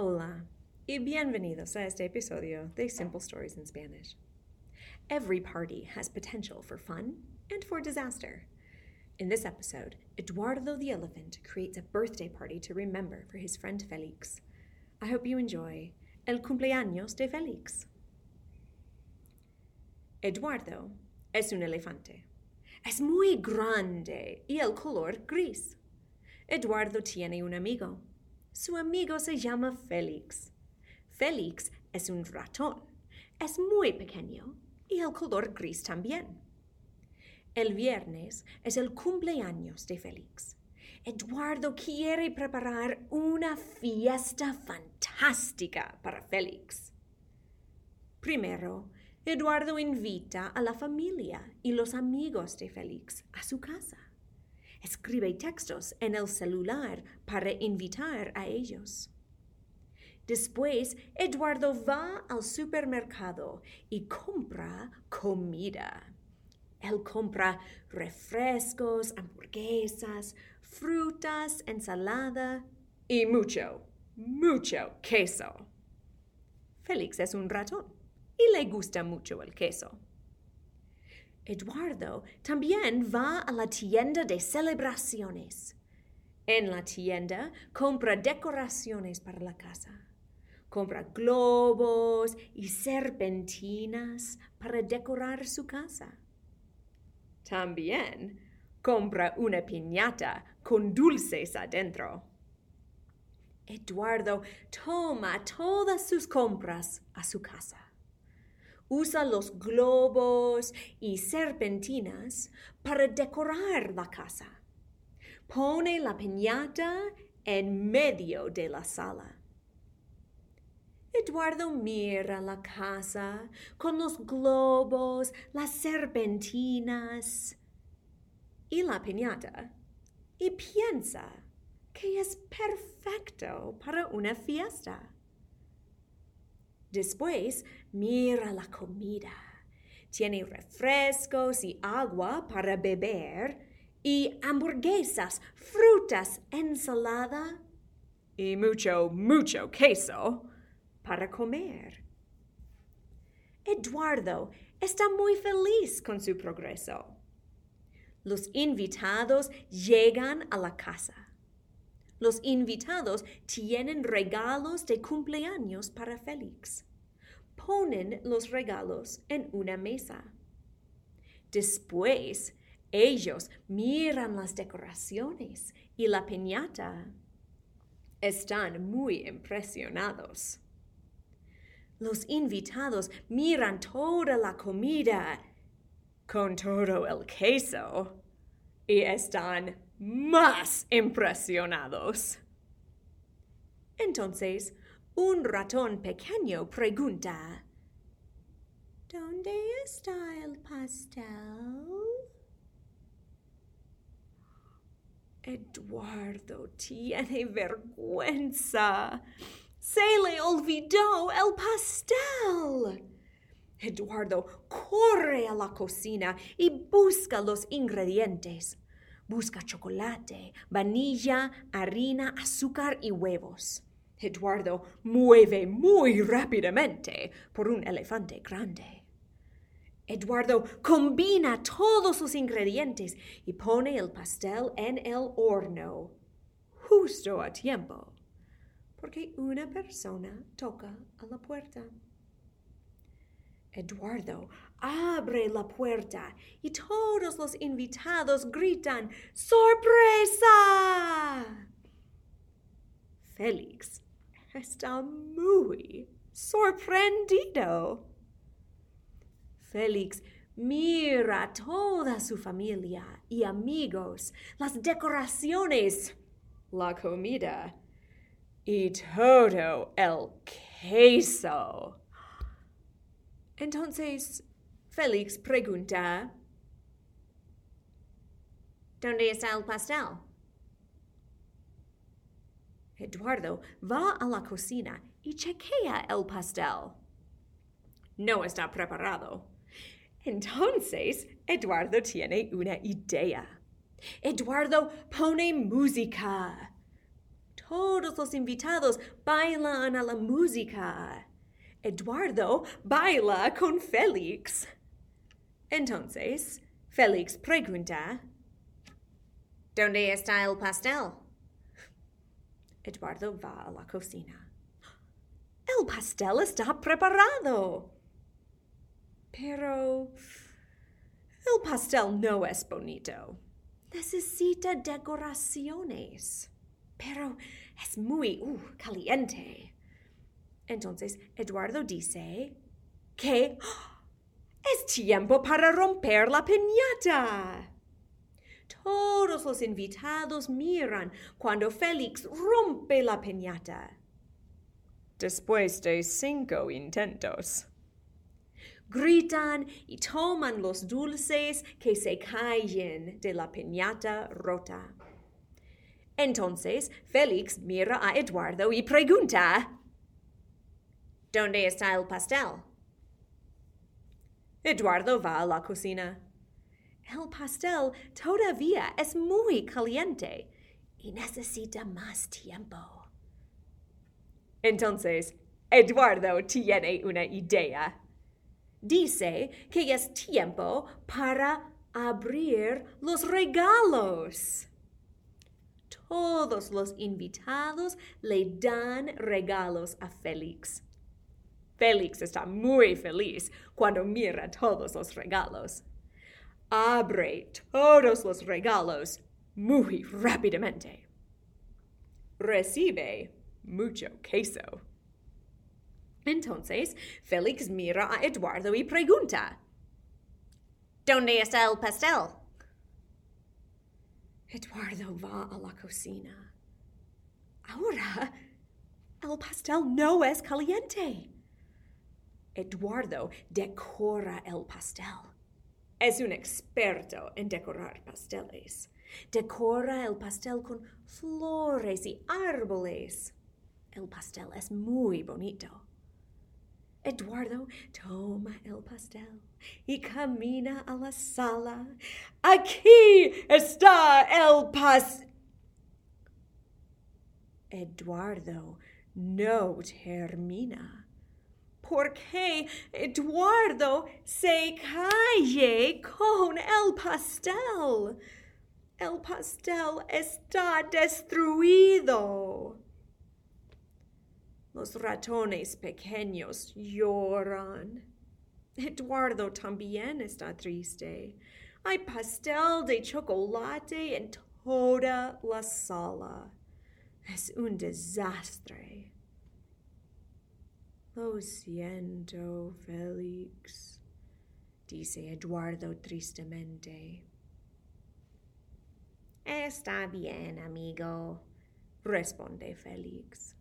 Hola y bienvenidos a este episodio de Simple Stories in Spanish. Every party has potential for fun and for disaster. In this episode, Eduardo the elephant creates a birthday party to remember for his friend Felix. I hope you enjoy El cumpleaños de Felix. Eduardo es un elefante. Es muy grande y el color gris. Eduardo tiene un amigo. Su amigo se llama Félix. Félix es un ratón. Es muy pequeño y el color gris también. El viernes es el cumpleaños de Félix. Eduardo quiere preparar una fiesta fantástica para Félix. Primero, Eduardo invita a la familia y los amigos de Félix a su casa. Escribe textos en el celular para invitar a ellos. Después, Eduardo va al supermercado y compra comida. Él compra refrescos, hamburguesas, frutas, ensalada y mucho, mucho queso. Félix es un ratón y le gusta mucho el queso. Eduardo también va a la tienda de celebraciones. En la tienda compra decoraciones para la casa. Compra globos y serpentinas para decorar su casa. También compra una piñata con dulces adentro. Eduardo toma todas sus compras a su casa usa los globos y serpentinas para decorar la casa. Pone la piñata en medio de la sala. Eduardo mira la casa con los globos, las serpentinas y la piñata y piensa que es perfecto para una fiesta. Después mira la comida. Tiene refrescos y agua para beber y hamburguesas, frutas, ensalada y mucho, mucho queso para comer. Eduardo está muy feliz con su progreso. Los invitados llegan a la casa. Los invitados tienen regalos de cumpleaños para Félix ponen los regalos en una mesa. Después, ellos miran las decoraciones y la piñata. Están muy impresionados. Los invitados miran toda la comida con todo el queso y están más impresionados. Entonces, un ratón pequeño pregunta, ¿Dónde está el pastel? Eduardo tiene vergüenza. Se le olvidó el pastel. Eduardo corre a la cocina y busca los ingredientes. Busca chocolate, vanilla, harina, azúcar y huevos. Eduardo mueve muy rápidamente por un elefante grande. Eduardo combina todos los ingredientes y pone el pastel en el horno, justo a tiempo, porque una persona toca a la puerta. Eduardo abre la puerta y todos los invitados gritan ¡Sorpresa! Félix está muy sorprendido. Félix mira toda su familia y amigos, las decoraciones, la comida y todo el queso. Entonces, Félix pregunta, ¿Dónde está el pastel? Eduardo va a la cocina y chequea el pastel. No está preparado. Entonces, Eduardo tiene una idea. Eduardo pone música. Todos los invitados bailan a la música. Eduardo baila con Félix. Entonces, Félix pregunta, ¿Dónde está el pastel? Eduardo va a la cocina. El pastel está preparado. Pero el pastel no es bonito. Necesita decoraciones. Pero es muy uh, caliente. Entonces Eduardo dice que es tiempo para romper la piñata. Todos los invitados miran cuando Félix rompe la piñata. Después de cinco intentos. Gritan y toman los dulces que se caen de la piñata rota. Entonces Félix mira a Eduardo y pregunta, ¿Dónde está el pastel? Eduardo va a la cocina. El pastel todavía es muy caliente y necesita más tiempo. Entonces, Eduardo tiene una idea. Dice que es tiempo para abrir los regalos. Todos los invitados le dan regalos a Félix. Félix está muy feliz cuando mira todos los regalos. Abre todos los regalos muy rápidamente. Recibe mucho queso. Entonces, Félix mira a Eduardo y pregunta, ¿Dónde está el pastel? Eduardo va a la cocina. Ahora, el pastel no es caliente. Eduardo decora el pastel. Es un experto en decorar pasteles. Decora el pastel con flores y árboles. El pastel es muy bonito. Eduardo toma el pastel y camina a la sala. Aquí está el pas. Eduardo no termina. ¿Por qué Eduardo se cae con el pastel? El pastel está destruido. Los ratones pequeños lloran. Eduardo también está triste. Hay pastel de chocolate en toda la sala. Es un desastre. Lo siento, Félix, dice Eduardo tristemente. Está bien, amigo, responde Félix.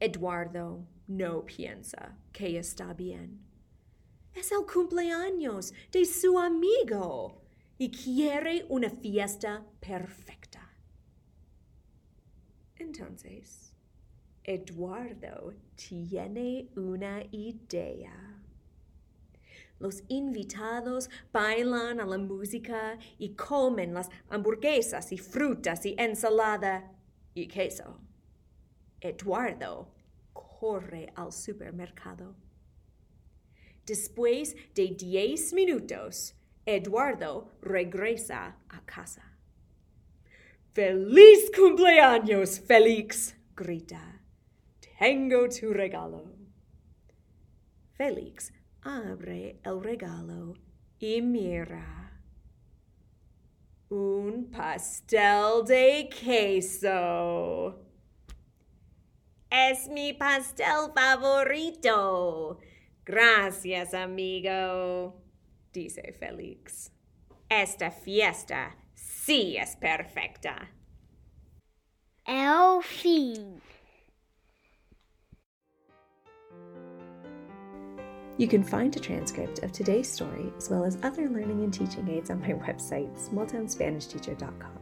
Eduardo no piensa que está bien. Es el cumpleaños de su amigo y quiere una fiesta perfecta. Entonces, Eduardo tiene una idea. Los invitados bailan a la música y comen las hamburguesas y frutas y ensalada y queso. Eduardo corre al supermercado. Después de diez minutos, Eduardo regresa a casa. ¡Feliz cumpleaños, Félix! grita. Tengo tu regalo. Félix abre el regalo y mira. Un pastel de queso. Es mi pastel favorito. Gracias, amigo, dice Félix. Esta fiesta sí es perfecta. El fin. You can find a transcript of today's story as well as other learning and teaching aids on my website, smalltownspanishteacher.com.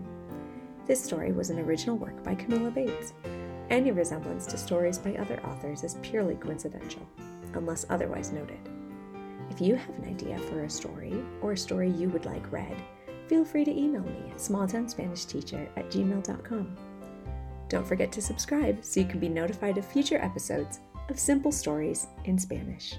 This story was an original work by Camilla Bates. Any resemblance to stories by other authors is purely coincidental, unless otherwise noted. If you have an idea for a story or a story you would like read, feel free to email me at smalltownspanishteacher at gmail.com. Don't forget to subscribe so you can be notified of future episodes of Simple Stories in Spanish.